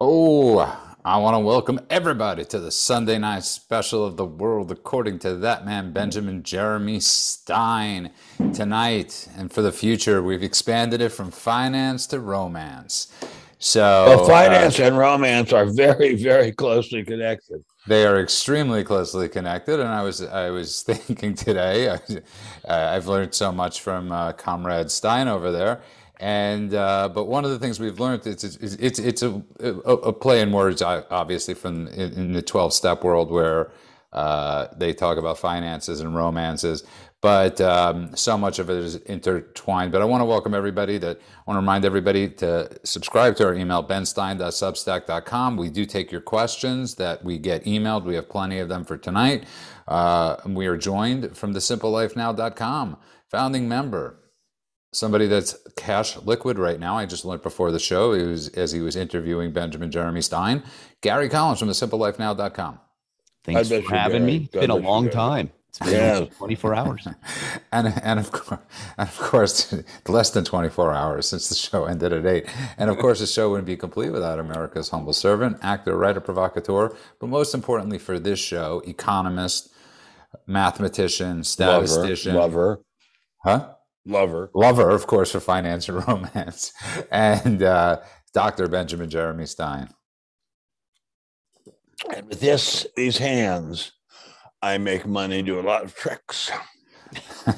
Oh, I want to welcome everybody to the Sunday night special of the world according to that man, Benjamin Jeremy Stein. Tonight and for the future, we've expanded it from finance to romance. So, Well, finance and romance are very, very closely connected. They are extremely closely connected, and I was I was thinking today. I, uh, I've learned so much from uh, Comrade Stein over there, and uh, but one of the things we've learned it's it's it's, it's a, a, a play in words, obviously from in, in the twelve step world where uh, they talk about finances and romances, but um, so much of it is intertwined. But I want to welcome everybody. That I want to remind everybody to subscribe to our email benstein.substack.com. We do take your questions that we get emailed. We have plenty of them for tonight. Uh, we are joined from thesimplelifenow.com founding member. Somebody that's cash liquid right now. I just learned before the show, he was, as he was interviewing Benjamin Jeremy Stein, Gary Collins from thesimplelifenow.com. Thanks bet for having Gary. me. It's been a long Gary. time. It's been yeah. 24 hours. and and of course, and of course, less than 24 hours since the show ended at eight. And of course, the show wouldn't be complete without America's humble servant, actor, writer, provocateur, but most importantly for this show, economist, mathematician, Lover, statistician, lover, huh? Lover. Lover, of course, for finance and romance, and uh, Dr. Benjamin Jeremy Stein. And with this, these hands, I make money, do a lot of tricks.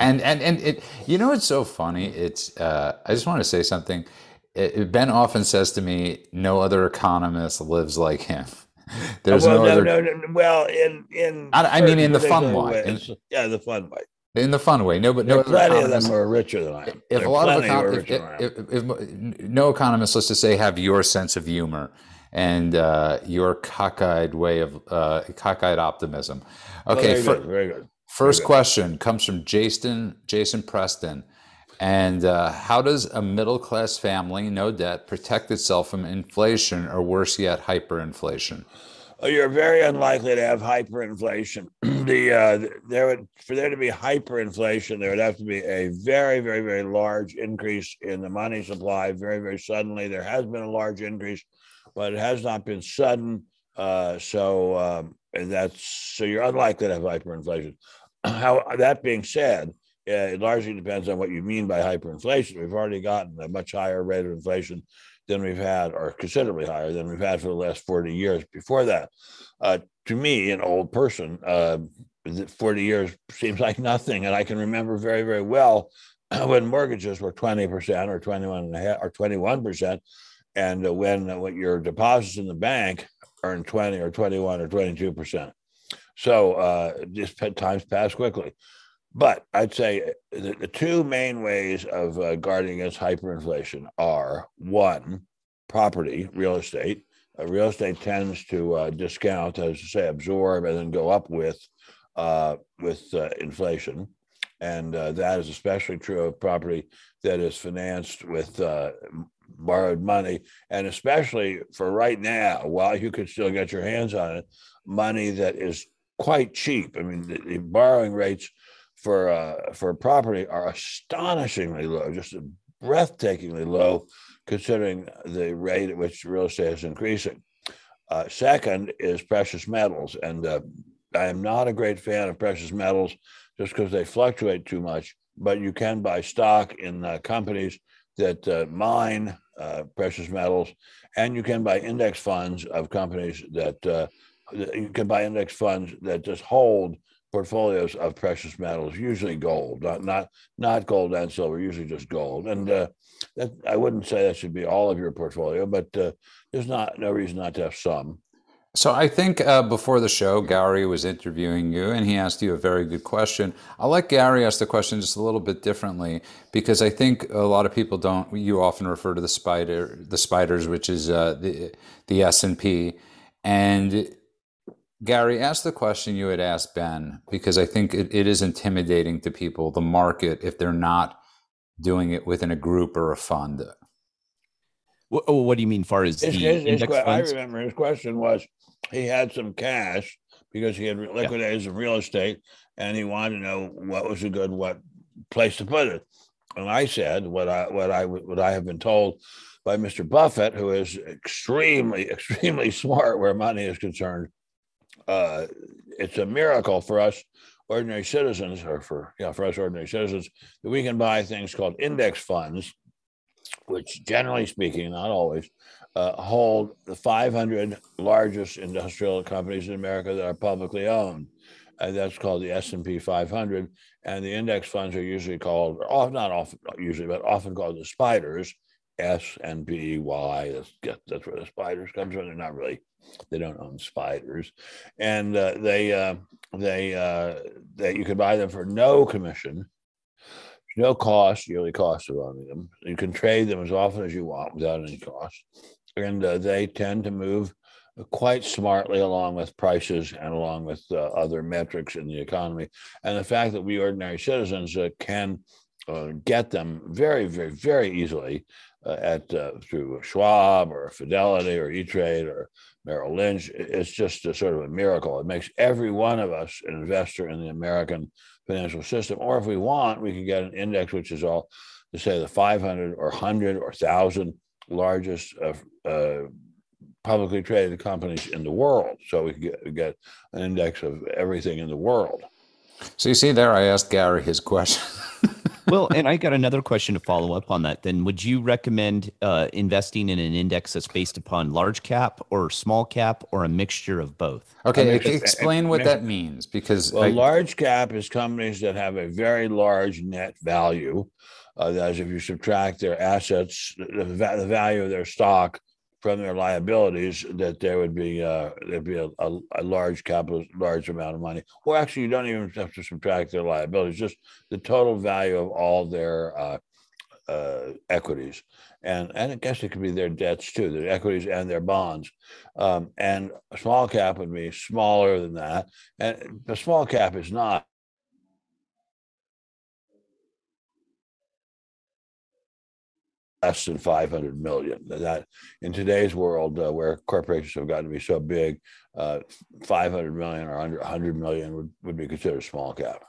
and and and it you know it's so funny it's uh, i just want to say something it, it- ben often says to me no other economist lives like him there's well, no, no, other no, no, no, well, in in I- I mean in the fun way. ways. yeah, the fun way. In the fun way no but no plenty of them are richer than I am. if There a lot of econ- if, richer than I am. if, if, if no economists let's just say have your sense of humor and uh, your cockeyed way of uh, cockeyed optimism Well, okay good, very good. First good. question comes from Jason Jason Preston. And uh, how does a middle class family, no debt, protect itself from inflation or worse yet, hyperinflation? Oh, you're very unlikely to have hyperinflation. the uh, there would for there to be hyperinflation, there would have to be a very, very, very large increase in the money supply. Very, very suddenly, there has been a large increase, but it has not been sudden. Uh, so um, that's so you're unlikely to have hyperinflation. How that being said, it largely depends on what you mean by hyperinflation. We've already gotten a much higher rate of inflation than we've had, or considerably higher than we've had for the last 40 years before that. Uh, to me, an old person, uh, 40 years seems like nothing. And I can remember very, very well when mortgages were 20% or 21 and a half or 21%. And uh, when uh, what your deposits in the bank earn 20 or 21 or 22%. So uh, pa- times pass quickly. But I'd say the, the two main ways of uh, guarding against hyperinflation are one, property, real estate. Uh, real estate tends to uh, discount, as to say, absorb and then go up with uh, with uh, inflation, and uh, that is especially true of property that is financed with uh, borrowed money, and especially for right now, while you could still get your hands on it, money that is quite cheap. I mean, the, the borrowing rates for uh, for property are astonishingly low, just breathtakingly low, considering the rate at which real estate is increasing. Uh, second is precious metals, and uh, I am not a great fan of precious metals just because they fluctuate too much. But you can buy stock in uh, companies that uh, mine uh, precious metals, and you can buy index funds of companies that uh, you can buy index funds that just hold portfolios of precious metals, usually gold, not not not gold and silver, usually just gold. And uh, that I wouldn't say that should be all of your portfolio, but uh, there's not no reason not to have some. So I think uh, before the show, Gary was interviewing you, and he asked you a very good question. I'll let Gary ask the question just a little bit differently because I think a lot of people don't. You often refer to the spider, the spiders, which is uh, the the S and P, and Gary ask the question you had asked Ben because I think it, it is intimidating to people the market if they're not doing it within a group or a fund. What, oh, what do you mean, far as the His, his, his index que- I remember his question was he had some cash because he had liquidated some real estate and he wanted to know what was a good what place to put it. and I said what I what I what I have been told by Mr. Buffett, who is extremely extremely smart where money is concerned. Uh, it's a miracle for us ordinary citizens, or for yeah for us ordinary citizens, that we can buy things called index funds, which generally speaking, not always, uh, hold the 500 largest industrial companies in America that are publicly owned. And that's called the S&P 500. And the index funds are usually called, not often, not usually, but often called the spiders, S and B Y. That's, that's where the spiders comes from. They're not really, they don't own spiders, and uh, they uh, they uh, that you can buy them for no commission, no cost, yearly cost of owning them. You can trade them as often as you want without any cost, and uh, they tend to move quite smartly along with prices and along with uh, other metrics in the economy. And the fact that we ordinary citizens uh, can uh, get them very, very, very easily uh, at uh, through Schwab or Fidelity or E-Trade or Merrill Lynch, it's just a sort of a miracle. It makes every one of us an investor in the American financial system. Or if we want, we can get an index which is all to say the 500 or 100 or 1,000 largest uh, publicly traded companies in the world. So we can get, get an index of everything in the world. So you see there, I asked Gary his question. well, and I got another question to follow up on that. Then, would you recommend uh, investing in an index that's based upon large cap or small cap or a mixture of both? Okay, explain what that means because well, I, large cap is companies that have a very large net value. Uh, that is, if you subtract their assets, the, the value of their stock from their liabilities that there would be uh, there'd be a, a, a, large capital, large amount of money. Or actually, you don't even have to subtract their liabilities; just the total value of all their uh, uh, equities, and and I guess it could be their debts too, their equities and their bonds. Um, and a small cap would be smaller than that, and the small cap is not less than 500 million. That in today's world, uh, where corporations have gotten to be so big, uh, 500 million or under 100 million would, would be considered small cap.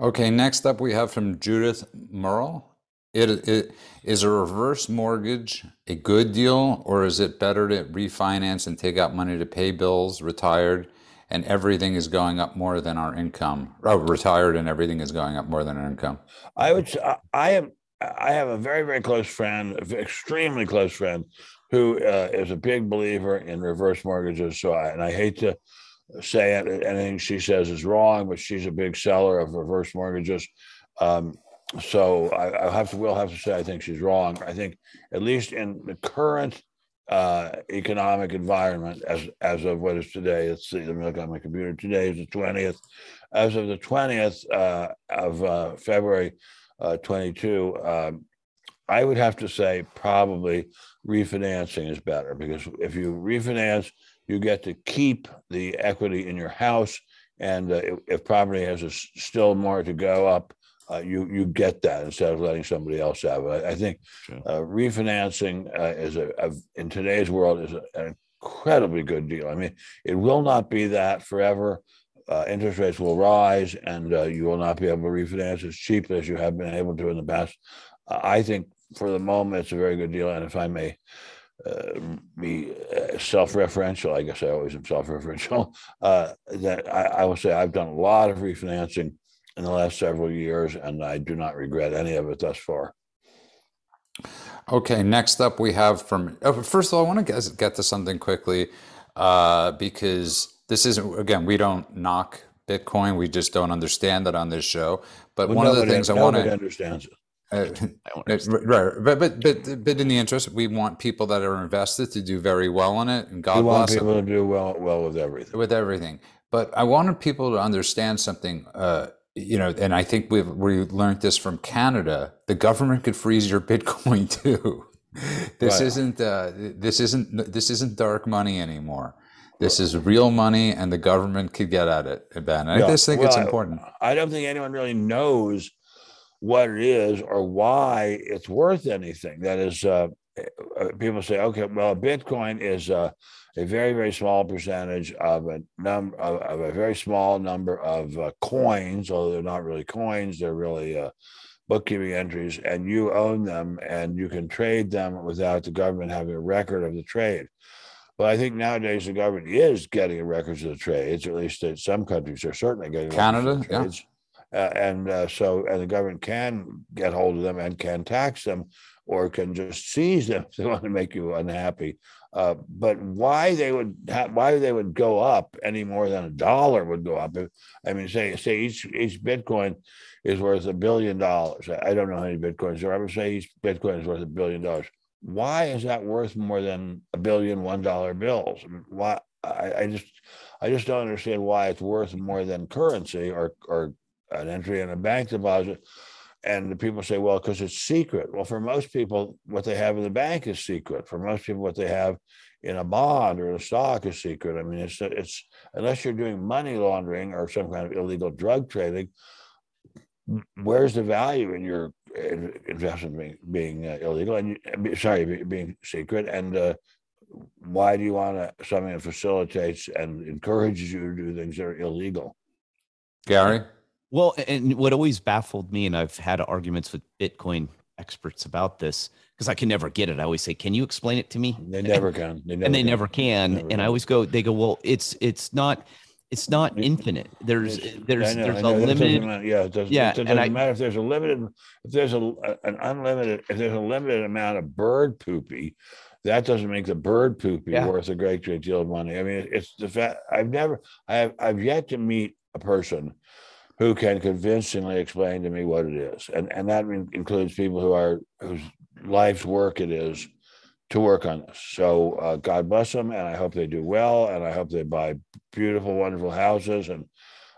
Okay, next up we have from Judith Merle. It, it is a reverse mortgage a good deal, or is it better to refinance and take out money to pay bills, retired, and everything is going up more than our income? Oh, retired and everything is going up more than our income. I would. I am I have a very, very close friend, extremely close friend, who uh, is a big believer in reverse mortgages. So, I, and I hate to say it, anything she says is wrong, but she's a big seller of reverse mortgages. Um, so I, I, have to, will have to say, I think she's wrong. I think at least in the current uh, economic environment, as as of what is today, let's see, let me look on my computer. Today is the twentieth. As of the twentieth uh, of uh, February uh, 22, um, I would have to say probably refinancing is better because if you refinance, you get to keep the equity in your house, and uh, if, if, property has a, still more to go up, uh, you you get that instead of letting somebody else have it. I, I think sure. Uh, refinancing uh, is a, a, in today's world is a, an incredibly good deal. I mean, it will not be that forever uh, interest rates will rise and uh, you will not be able to refinance as cheap as you have been able to in the past. Uh, I think for the moment it's a very good deal. And if I may uh, be uh, self-referential, I guess I always am self-referential, uh, that I, I will say I've done a lot of refinancing in the last several years and I do not regret any of it thus far. Okay, next up we have from, oh, first of all, I want to get, get to something quickly because this isn't again we don't knock bitcoin we just don't understand it on this show but well, one of the things i want to understand uh, right, but, but but but in the interest, we want people that are invested to do very well on it, and God bless you. we want people them. to do well well with everything. With everything, but I wanted people to understand something. Uh, you know, and I think we've we learned this from Canada. The government could freeze your Bitcoin too. this right. isn't uh, this isn't this isn't dark money anymore. This is real money, and the government could get at it, Ben. I just think well, it's important. I don't think anyone really knows what it is or why it's worth anything. That is, uh, uh people say, okay, well, Bitcoin is uh, a very, very small percentage of a number of, of, a very small number of uh, coins, although they're not really coins, they're really uh, bookkeeping entries and you own them and you can trade them without the government having a record of the trade. But I think nowadays the government is getting records of the trades, at least in some countries are certainly getting Canada, yeah. Uh, and uh, so, and the government can get hold of them and can tax them or can just seize them if they want to make you unhappy. Uh, but why they would ha- why they would go up any more than a dollar would go up? If, I mean, say say each each Bitcoin is worth a billion dollars. I don't know how many Bitcoins there are. Would say each Bitcoin is worth a billion dollars. Why is that worth more than a billion one dollar bills? Why? I, I just I just don't understand why it's worth more than currency or or an entry in a bank deposit and the people say, well, because it's secret. Well, for most people, what they have in the bank is secret. For most people, what they have in a bond or a stock is secret. I mean, it's it's unless you're doing money laundering or some kind of illegal drug trading, where's the value in your investment being, being uh, illegal and sorry being secret and uh, why do you want to, something that facilitates and encourages you to do things that are illegal gary well, and what always baffled me, and I've had arguments with Bitcoin experts about this because I can never get it. I always say, "Can you explain it to me?" They never can. They never and they can. never can. Never and can. I always go, they go, "Well, it's it's not." It's not infinite. There's there's know, there's a limited. Yeah, it doesn't, yeah, it doesn't I, matter if there's a limited if there's a an unlimited if there's a limited amount of bird poopy, that doesn't make the bird poopy yeah. worth a great great deal of money. I mean, it's the fact I've never I have I've yet to meet a person who can convincingly explain to me what it is. And, and that includes people who are whose life's work it is to work on this. So uh, God bless them, and I hope they do well, and I hope they buy beautiful, wonderful houses, and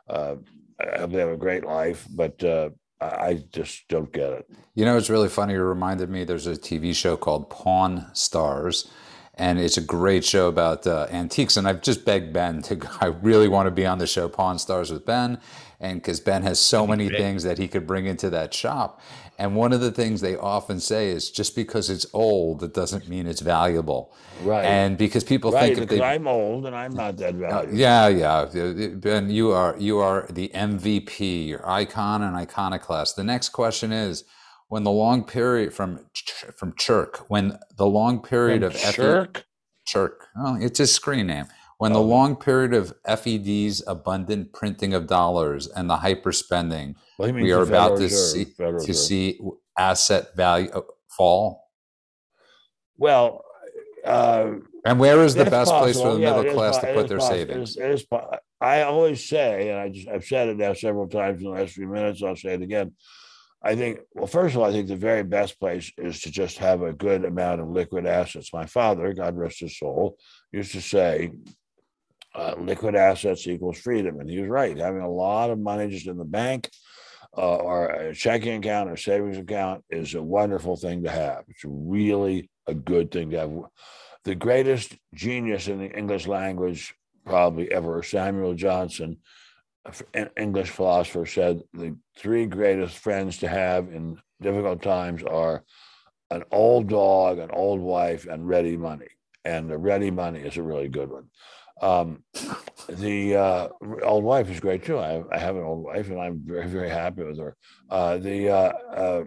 uh, I hope they have a great life. But uh, I just don't get it. You know, it's really funny. You reminded me. There's a TV show called Pawn Stars, and it's a great show about uh, antiques. And I've just begged Ben to. I really want to be on the show Pawn Stars with Ben, and because Ben has so many things that he could bring into that shop. And one of the things they often say is just because it's old, it doesn't mean it's valuable. Right. And because people right, think because I'm old and I'm not that uh, valuable. yeah, yeah. Ben, you are you are the MVP, your icon and iconoclast. The next question is when the long period from from Chirk, when the long period from of Chirk, Chirk, oh, it's his screen name. When the long period of FED's abundant printing of dollars and the hyperspending, well, we are about to see to see asset value uh, fall. Well, uh, and where is the best possible. place for the yeah, middle class to put their possible. savings? It is, it is, I always say, and I just I've said it now several times in the last few minutes. I'll say it again. I think, well, first of all, I think the very best place is to just have a good amount of liquid assets. My father, God rest his soul, used to say, uh, liquid assets equals freedom. And he was right. Having a lot of money just in the bank uh, or a checking account or savings account is a wonderful thing to have. It's really a good thing to have. The greatest genius in the English language, probably ever, Samuel Johnson, an English philosopher, said the three greatest friends to have in difficult times are an old dog, an old wife, and ready money. And the ready money is a really good one. Um, the uh, old wife is great too. I, I, have an old wife, and I'm very, very happy with her. Uh, the uh, uh,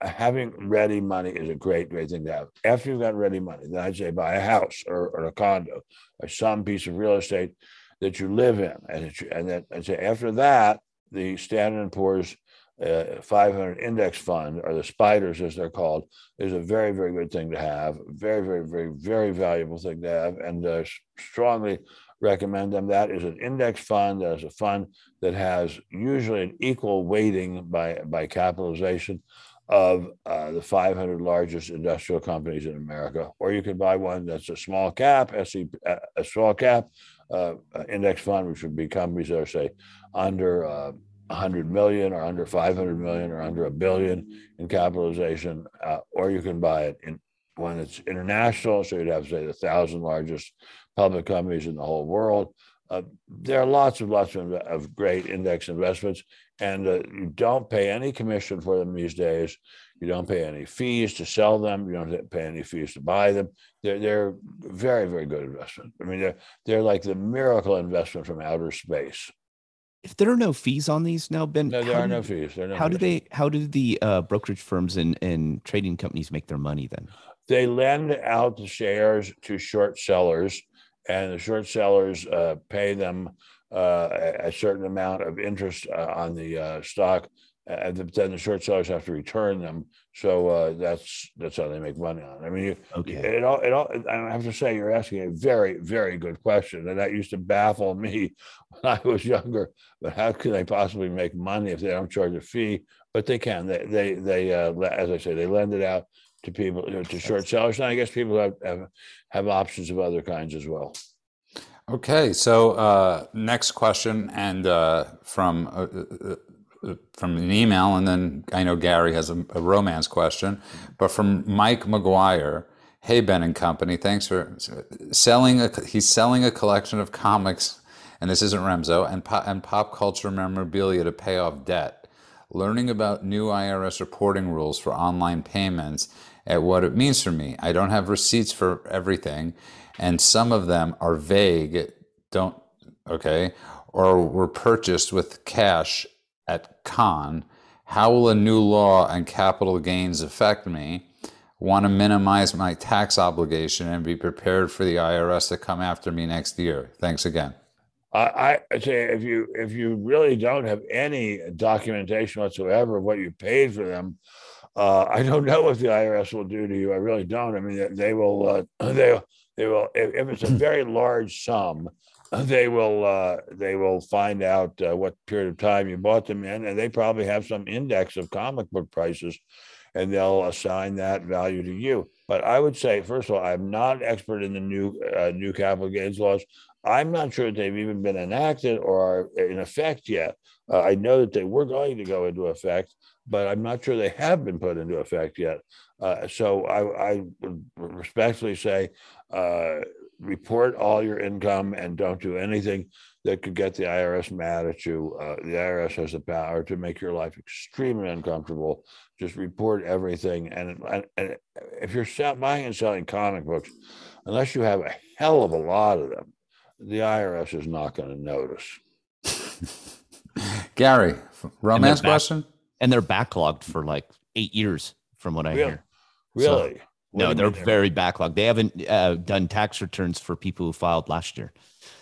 having ready money is a great, great thing to have. After you've got ready money, then I'd say buy a house or, or a condo or some piece of real estate that you live in, and, and then I'd say after that, the Standard and Poor's uh, 500 index fund, or the spiders as they're called, is a very, very good thing to have. Very, very, very, very valuable thing to have, and uh, strongly recommend them. That is an index fund. That is a fund that has usually an equal weighting by by capitalization of uh, the 500 largest industrial companies in America. Or you can buy one that's a small cap, SE, uh, a small cap uh, index fund, which would be companies that are say under 100 million or under 500 million or under a billion in capitalization, uh, or you can buy it in when it's international. So you'd have, say, the thousand largest public companies in the whole world. Uh, there are lots of lots of, of great index investments, and uh, you don't pay any commission for them these days. You don't pay any fees to sell them. You don't pay any fees to buy them. They're they're very very good investment. I mean, they're they're like the miracle investment from outer space. If there are no fees on these now, Ben, No, there are do- no fees. Are no How do they? How do the uh, brokerage firms and, and trading companies make their money then? They lend out the shares to short sellers, and the short sellers uh, pay them uh, a, a certain amount of interest uh, on the uh, stock, and then the short sellers have to return them. So uh, that's that's how they make money on. it. I mean, you, Okay. it all, it all. I have to say, you're asking a very, very good question, and that used to baffle me when I was younger. But how can they possibly make money if they don't charge a fee? But they can. They, they, they. Uh, as I say, they lend it out to people, you know, to short sellers, and I guess people have have, have options of other kinds as well. Okay, so uh, next question, and uh, from uh, uh, uh, from an email, and then I know Gary has a, a romance question, but from Mike McGuire. Hey Ben and Company, thanks for selling. A, he's selling a collection of comics, and this isn't Remzo, and pop, and pop culture memorabilia to pay off debt. Learning about new IRS reporting rules for online payments and what it means for me. I don't have receipts for everything, and some of them are vague. Don't okay, or were purchased with cash at con. How will a new law on capital gains affect me? Want to minimize my tax obligation and be prepared for the IRS to come after me next year. Thanks again. I, I say if you if you really don't have any documentation whatsoever of what you paid for them, uh, I don't know what the IRS will do to you. I really don't. I mean, they, they will uh, they they will if, if it's a very large sum, they will uh, they will find out uh, what period of time you bought them in, and they probably have some index of comic book prices, and they'll assign that value to you. But I would say, first of all, I'm not an expert in the new uh, new capital gains laws. I'm not sure that they've even been enacted or are in effect yet. Uh, I know that they were going to go into effect, but I'm not sure they have been put into effect yet. Uh, so I, I would respectfully say, uh, report all your income and don't do anything that could get the IRS mad at you. Uh, the IRS has the power to make your life extremely uncomfortable. Just report everything, and, and, and if you're sell, buying and selling comic books, unless you have a hell of a lot of them, the IRS is not going to notice. Gary, romance back- question? And they're backlogged for like eight years, from what I Really? hear. Really? What do No, they're very backlogged. They haven't uh, done tax returns for people who filed last year.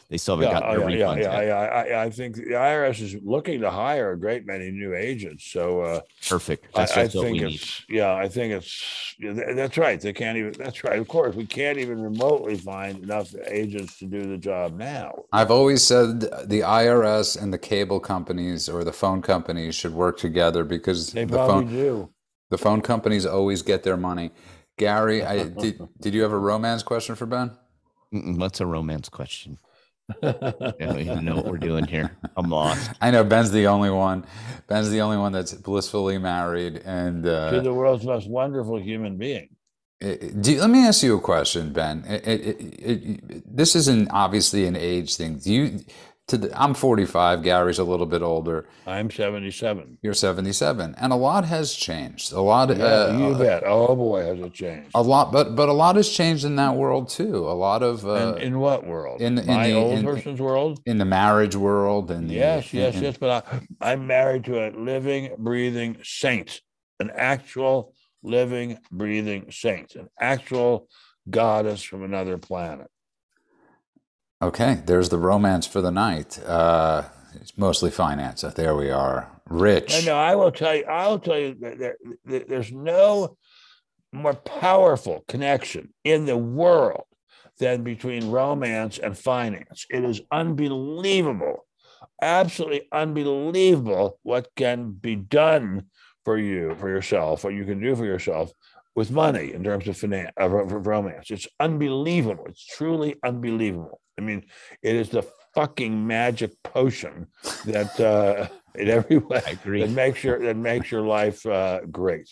They still haven't Yeah, gotten oh, their yeah, yeah, refunds yeah, yet. yeah. I, I think the IRS is looking to hire a great many new agents. So uh, Perfect. I, That's I just what think we need. it's yeah. I think it's that's right. They can't even. That's right. Of course, we can't even remotely find enough agents to do the job now. I've always said the IRS and the cable companies or the phone companies should work together because They the probably phone do. the phone companies always get their money. Gary, I, did did you have a romance question for Ben? Mm-mm, What's a romance question? I don't even know what we're doing here. I'm lost. I know Ben's the only one. Ben's the only one that's blissfully married. And to uh, the world's most wonderful human being. do, let me ask you a question, Ben. It, it, it, it, this isn't obviously an age thing. Do you? I'm 45. Gary's a little bit older. I'm 77. You're 77, and a lot has changed. A lot. Yeah, uh, you bet. Oh boy, has it changed. a lot, but but a lot has changed in that world too. A lot of uh, in, in what world? in- in my the- old in- person's world. in the marriage world and the, Yes, yes, yes. But I, I'm married to a living, breathing saint, an actual living, breathing saint, an actual goddess from another planet. Okay, there's the romance for the night. Uh, it's mostly finance. There we are. Rich. No, I will tell you, I'll tell you that there, there- there's no more powerful connection in the world than between romance and finance. It is unbelievable, absolutely unbelievable what can be done for you, for yourself, what you can do for yourself with money in terms of finance, of, of romance. It's unbelievable. It's truly unbelievable. I mean, it is the fucking magic potion that uh, in every way that makes your that makes your life uh, great.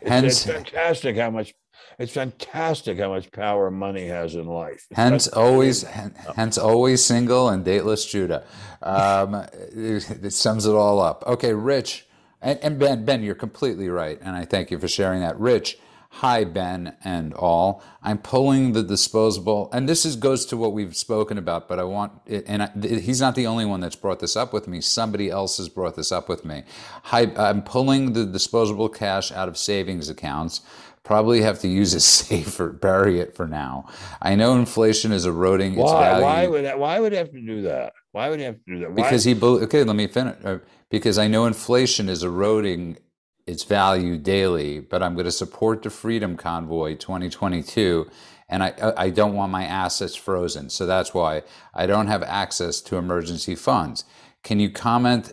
It's, Hence- it's fantastic how much it's fantastic how much power money has in life. It's Hence, always, hen- hence, always single and dateless Judah. Um, it, it sums it all up. Okay, Rich, and, and Ben, Ben, you're completely right, and I thank you for sharing that. Rich, Hi, Ben and all. I'm pulling the disposable, and this is goes to what we've spoken about. But I want, and I, he's not the only one that's brought this up with me. Somebody else has brought this up with me. Hi, I'm pulling the disposable cash out of savings accounts. Probably have to use it safer, bury it for now. I know inflation is eroding its Why? value. Why would that, why would have to do that? Why would he have to do that? Why? Because he, okay, let me finish. Uh, Because I know inflation is eroding its value daily, but I'm going to support the Freedom Convoy 2022, and I I don't want my assets frozen. So that's why I don't have access to emergency funds. Can you comment?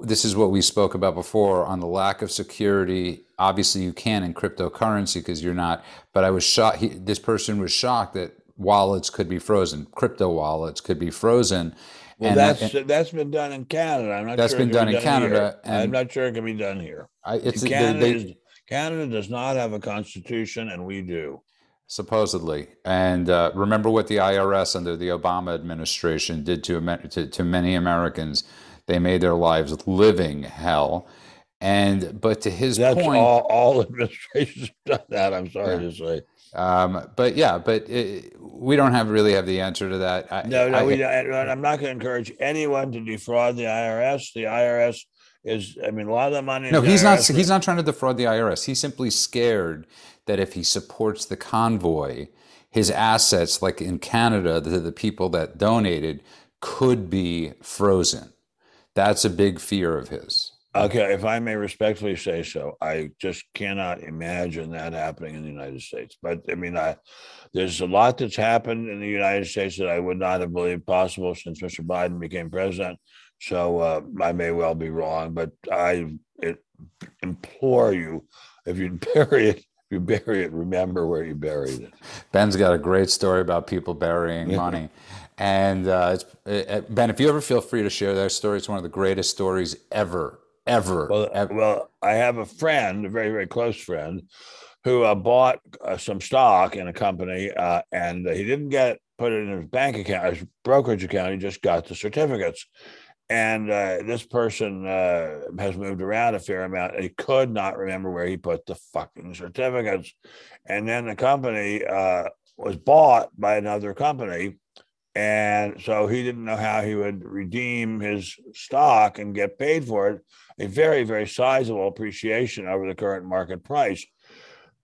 This is what we spoke about before on the lack of security. Obviously, you can in cryptocurrency because you're not. But I was shocked. He, this person was shocked that wallets could be frozen. Crypto wallets could be frozen. Well, and I- that's that's been done in Canada. I'm not That's sure it been can done be in Canada. I'm not sure it can be done here. I, it's Canada, they- is, Canada does not have a constitution, and we do. supposedly. And uh, remember what the IRS under the Obama administration did to, to to many Americans. They made their lives living hell. And but to his That's point, all. All administrations done that. I'm sorry Yeah. to say. Um, but yeah, but it, we don't have really have the answer to that. I, No, no, I- we, don't- I'm not going to encourage anyone to defraud the IRS. The IRS is, I mean, a lot of the money. No, the he's not. IRS He's not trying to defraud the IRS. He's simply scared that if he supports the convoy, his assets, like in Canada, the, the people that donated, could be frozen. That's a big fear of his. Okay, if I may respectfully say so, I just cannot imagine that happening in the United States. But I mean, I, there's a lot that's happened in the United States that I would not have believed possible since Mr. Biden became president. So uh, I may well be wrong, but I it, implore you, if you bury it, if you bury it, remember where you buried it. Ben's got a great story about people burying money. And uh, it's, uh, Ben, if you ever feel free to share that story, it's one of the greatest stories ever, ever. Well, ever. well, I have a friend, a very, very close friend, who uh, bought uh, some stock in a company, uh, and he didn't get put it in his bank account, his brokerage account. He just got the certificates. And uh, this person uh, has moved around a fair amount. He could not remember where he put the fucking certificates. And then the company uh, was bought by another company. And so he didn't know how he would redeem his stock and get paid for it a very, very sizable appreciation over the current market price.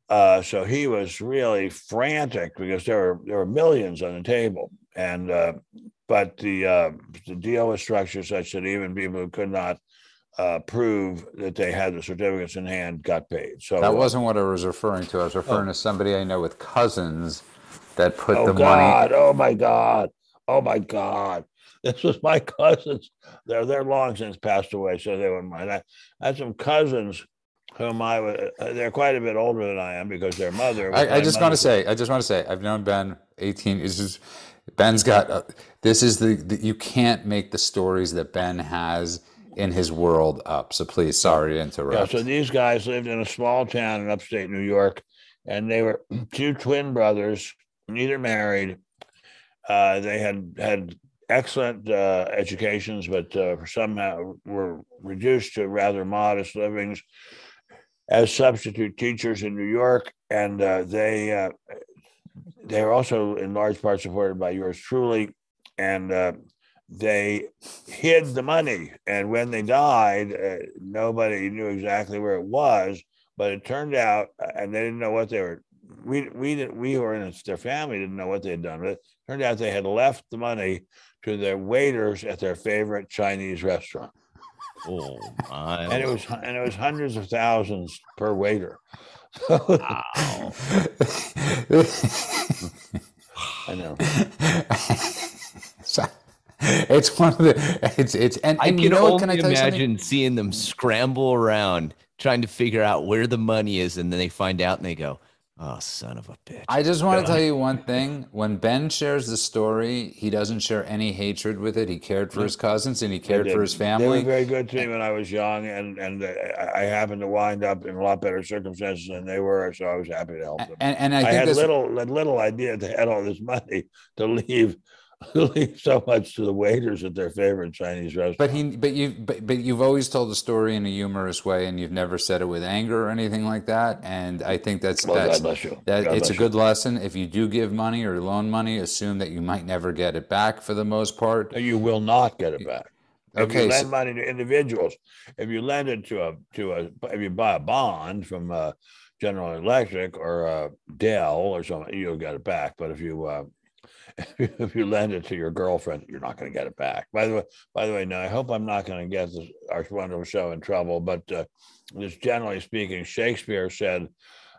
Uh, so he was really frantic because there were there were millions on the table, and uh, but the uh, the deal was structured such that even people who could not uh, prove that they had the certificates in hand got paid. So that uh, wasn't what I was referring to. I was referring to somebody I know with cousins that put oh the money. God! Oh my God! Oh my God! This was my cousins. They're they're long since passed away, so they wouldn't mind. I, I had some cousins whom I would. Uh, they're quite a bit older than I am because their mother. was I, I just want to say, I just want to say, I've known Ben 18. This is Ben's got. Uh, this is the, the you can't make the stories that Ben has in his world up. So please, sorry to Yeah, interrupt. so these guys lived in a small town in upstate New York, and they were two twin brothers, neither married. Uh, they had had excellent uh, educations, but uh, somehow were reduced to rather modest livings as substitute teachers in New York, and uh, they uh, they were also in large part supported by yours truly, and uh, they hid the money. And when they died, nobody knew exactly where it was. But it turned out, and they didn't know what they were. We we didn't. We were in their family didn't know what they had done with it. Turned out they had left the money to their waiters at their favorite Chinese restaurant, Oh my! and it was and it was hundreds of thousands per waiter. Wow. I know. It's one of the. It's it's and, I and can you know only what? Can I tell you something? imagine seeing them scramble around trying to figure out where the money is, and then they find out and they go, "Oh, son of a bitch!" I just want to tell you one thing. When Ben shares the story, he doesn't share any hatred with it. He cared for his cousins and he cared for his family. They were very good to me when I was young, and and uh, I happened to wind up in a lot better circumstances than they were, so I was happy to help them. And, and I I, had little little idea they had all this money to leave leave so much to the waiters at their favorite Chinese restaurant. But he, but you, but, but you've always told the story in a humorous way, and you've never said it with anger or anything like that. And I think that's Well, that's God bless you. that God it's a bless you. good lesson. If you do give money or loan money, assume that you might never get it back for the most part. No, You will not get it back. If Okay, you so- lend money to individuals, if you lend it to a to a if you buy a bond from uh, General Electric or uh, Dell or something, you'll get it back. But if you uh, if you lend it to your girlfriend, you're not going to get it back. By the way, by the way, now I hope I'm not going to get this our wonderful show in trouble. But uh, just generally speaking, Shakespeare said,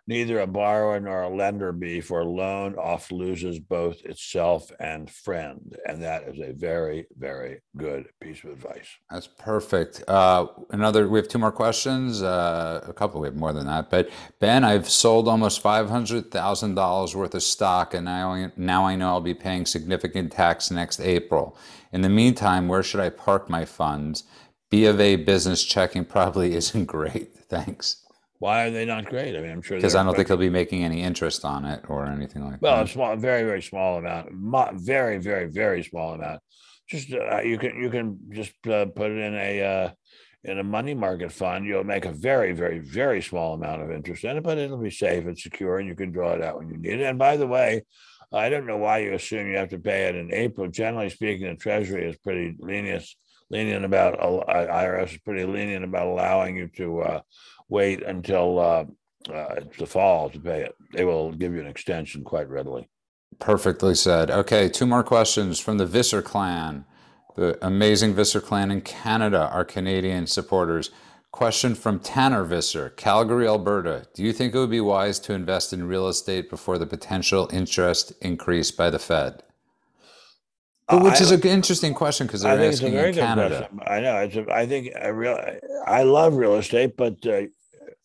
"Neither a borrower nor a lender be, for loan oft loses both itself and friend." And that is a very, very good piece of advice. That's perfect. Uh, another, we have two more questions. Uh, a couple, we have more than that. But Ben, I've sold almost five hundred thousand dollars worth of stock, and now now I know I'll be paying significant tax next April. In the meantime, where should I park my funds? B of A business checking probably isn't great. Thanks, Why are they not great? I mean, I'm sure because I don't think he'll be making any interest on it or anything like that. Well, a small, very, very small amount, very, very, very small amount. Just uh, you can you can just uh, put it in a uh, in a money market fund. You'll make a very, very, very small amount of interest in it, but it'll be safe and secure, and you can draw it out when you need it. And by the way, I don't know why you assume you have to pay it in April. Generally speaking, the Treasury is pretty lenient lenient about uh, IRS is pretty lenient about allowing you to uh, wait until uh, uh, it's the fall to pay it. They will give you an extension quite readily. Perfectly said. Okay, two more questions from the Visser clan, the amazing Visser clan in Canada, our Canadian supporters. Question from Tanner Visser, Calgary, Alberta. Do you think it would be wise to invest in real estate before the potential interest increase by the Fed? But which I- is an interesting question because I they're think it's a very in good Canada. question. I know. It's. A, I think I real. I love real estate, but uh,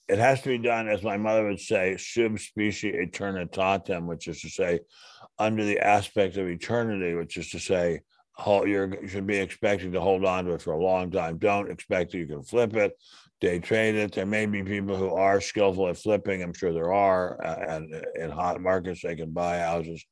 it has to be done, as my mother would say, sub specie eternitatem, which is to say, under the aspect of eternity, which is to say, hold, you should be expecting to hold on to it for a long time. Don't expect that you can flip it, day trade it. There may be people who are skillful at flipping. I'm sure there are, uh, and in hot markets they can buy houses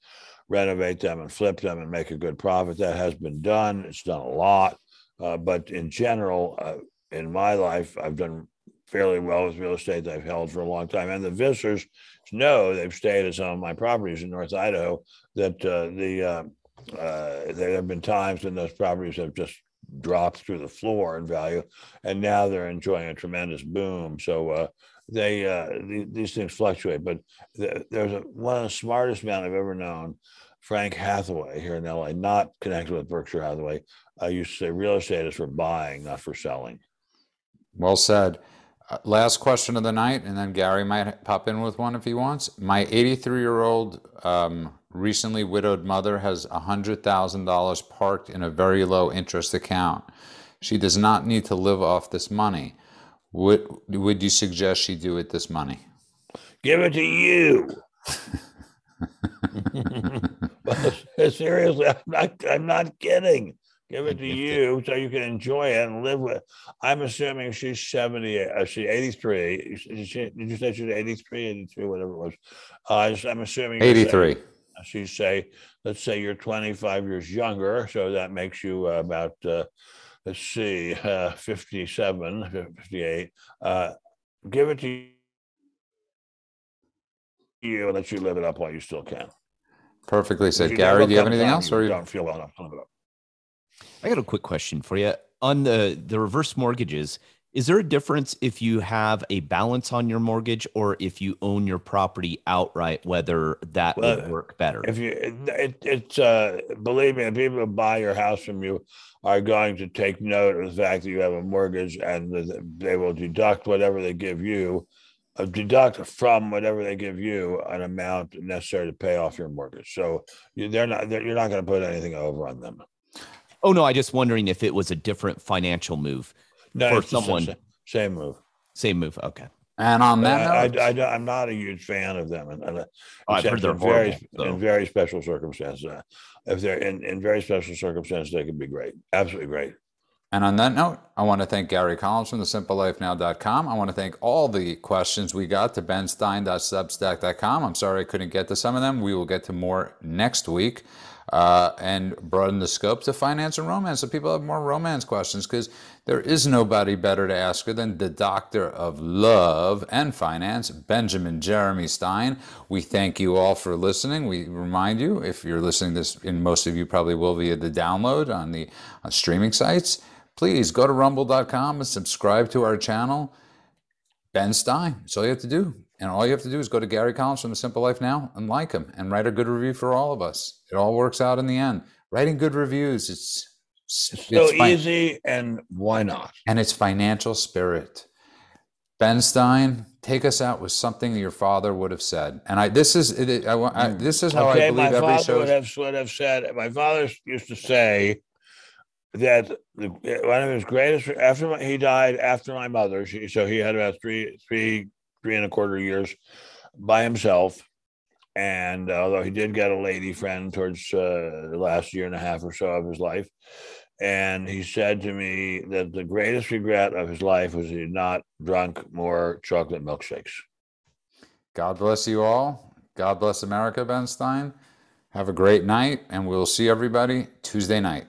renovate them and flip them and make a good profit. That has been done. It's done a lot. Uh, but in general, uh, in my life, I've done fairly well with real estate that I've held for a long time. And the Vissers know they've stayed at some of my properties in North Idaho that uh, the uh, uh, there have been times when those properties have just dropped through the floor in value, and now they're enjoying a tremendous boom. So uh, they uh, these things fluctuate, but there's a, one of the smartest men I've ever known, Frank Hathaway here in LA, not connected with Berkshire Hathaway. I used to say real estate is for buying, not for selling. Well said. Uh, last question of the night, and then Gary might pop in with one if he wants. My 83 year old, um, recently widowed mother has $100,000 parked in a very low interest account. She does not need to live off this money. Would, would you suggest she do with this money? Give it to you. Seriously, I'm not. I'm not kidding. Give it to you so you can enjoy it and live with. I'm assuming she's 70. Uh, she's 83. Did, she, did you say she's 83, 83, whatever it was? Uh, I'm assuming 83. she say, let's say you're 25 years younger, so that makes you uh, about, uh, let's see, uh, 57, 58. Uh, give it to you and let you live it up while you still can. Perfectly said. Gary, do you have anything else? Or you- don't feel well enough. to live it up. I got a quick question for you on the the reverse mortgages. Is there a difference if you have a balance on your mortgage or if you own your property outright? Whether that would work better? If you, it, it, it's, uh, believe me, the people who buy your house from you are going to take note of the fact that you have a mortgage and they will deduct whatever they give you, uh, deduct from whatever they give you an amount necessary to pay off your mortgage. So you, they're not, they're, you're not going to put anything over on them. oh no, I just wondering if it was a different financial move. No, For it's the sa- someone- sa- same move. Same move. Okay. and on that I, note, I, I, am not a huge fan of them, and, and, uh, Oh, I've heard they're in very, so- in very special circumstances. Uh, If they're in, in very special circumstances, they can be great, absolutely great. And on that note, I want to thank Gary Collins from the thesimplelifenow.com. I want to thank all the questions we got to benstein.substack.com. I'm sorry I couldn't get to some of them. We will get to more next week. Uh, and broaden the scope to finance and romance so people have more romance questions because there is nobody better to ask her than the doctor of love and finance, Benjamin Jeremy Stein. We thank you all for listening. We remind you, if you're listening this, and most of you probably will via the download on the on streaming sites, please go to rumble.com and subscribe to our channel. Ben Stein. That's all you have to do. And all you have to do is go to Gary Collins from The Simple Life Now and like him and write a good review for all of us. It all works out in the end. Writing good reviews, it's, it's so fi- easy and why not? And it's financial spirit. Ben Stein, take us out with something your father would have said. And I, this is, it, I, I, hmm. this is how okay, I believe my every show would have, would have said. My father used to say that the, one of his greatest after my, he died after my mother. She, so he had about three, three three and a quarter years by himself. And uh, although he did get a lady friend towards uh, the last year and a half or so of his life, and he said to me that the greatest regret of his life was he had not drunk more chocolate milkshakes. God bless you all. God bless America, Ben Stein. Have a great night, and we'll see everybody Tuesday night.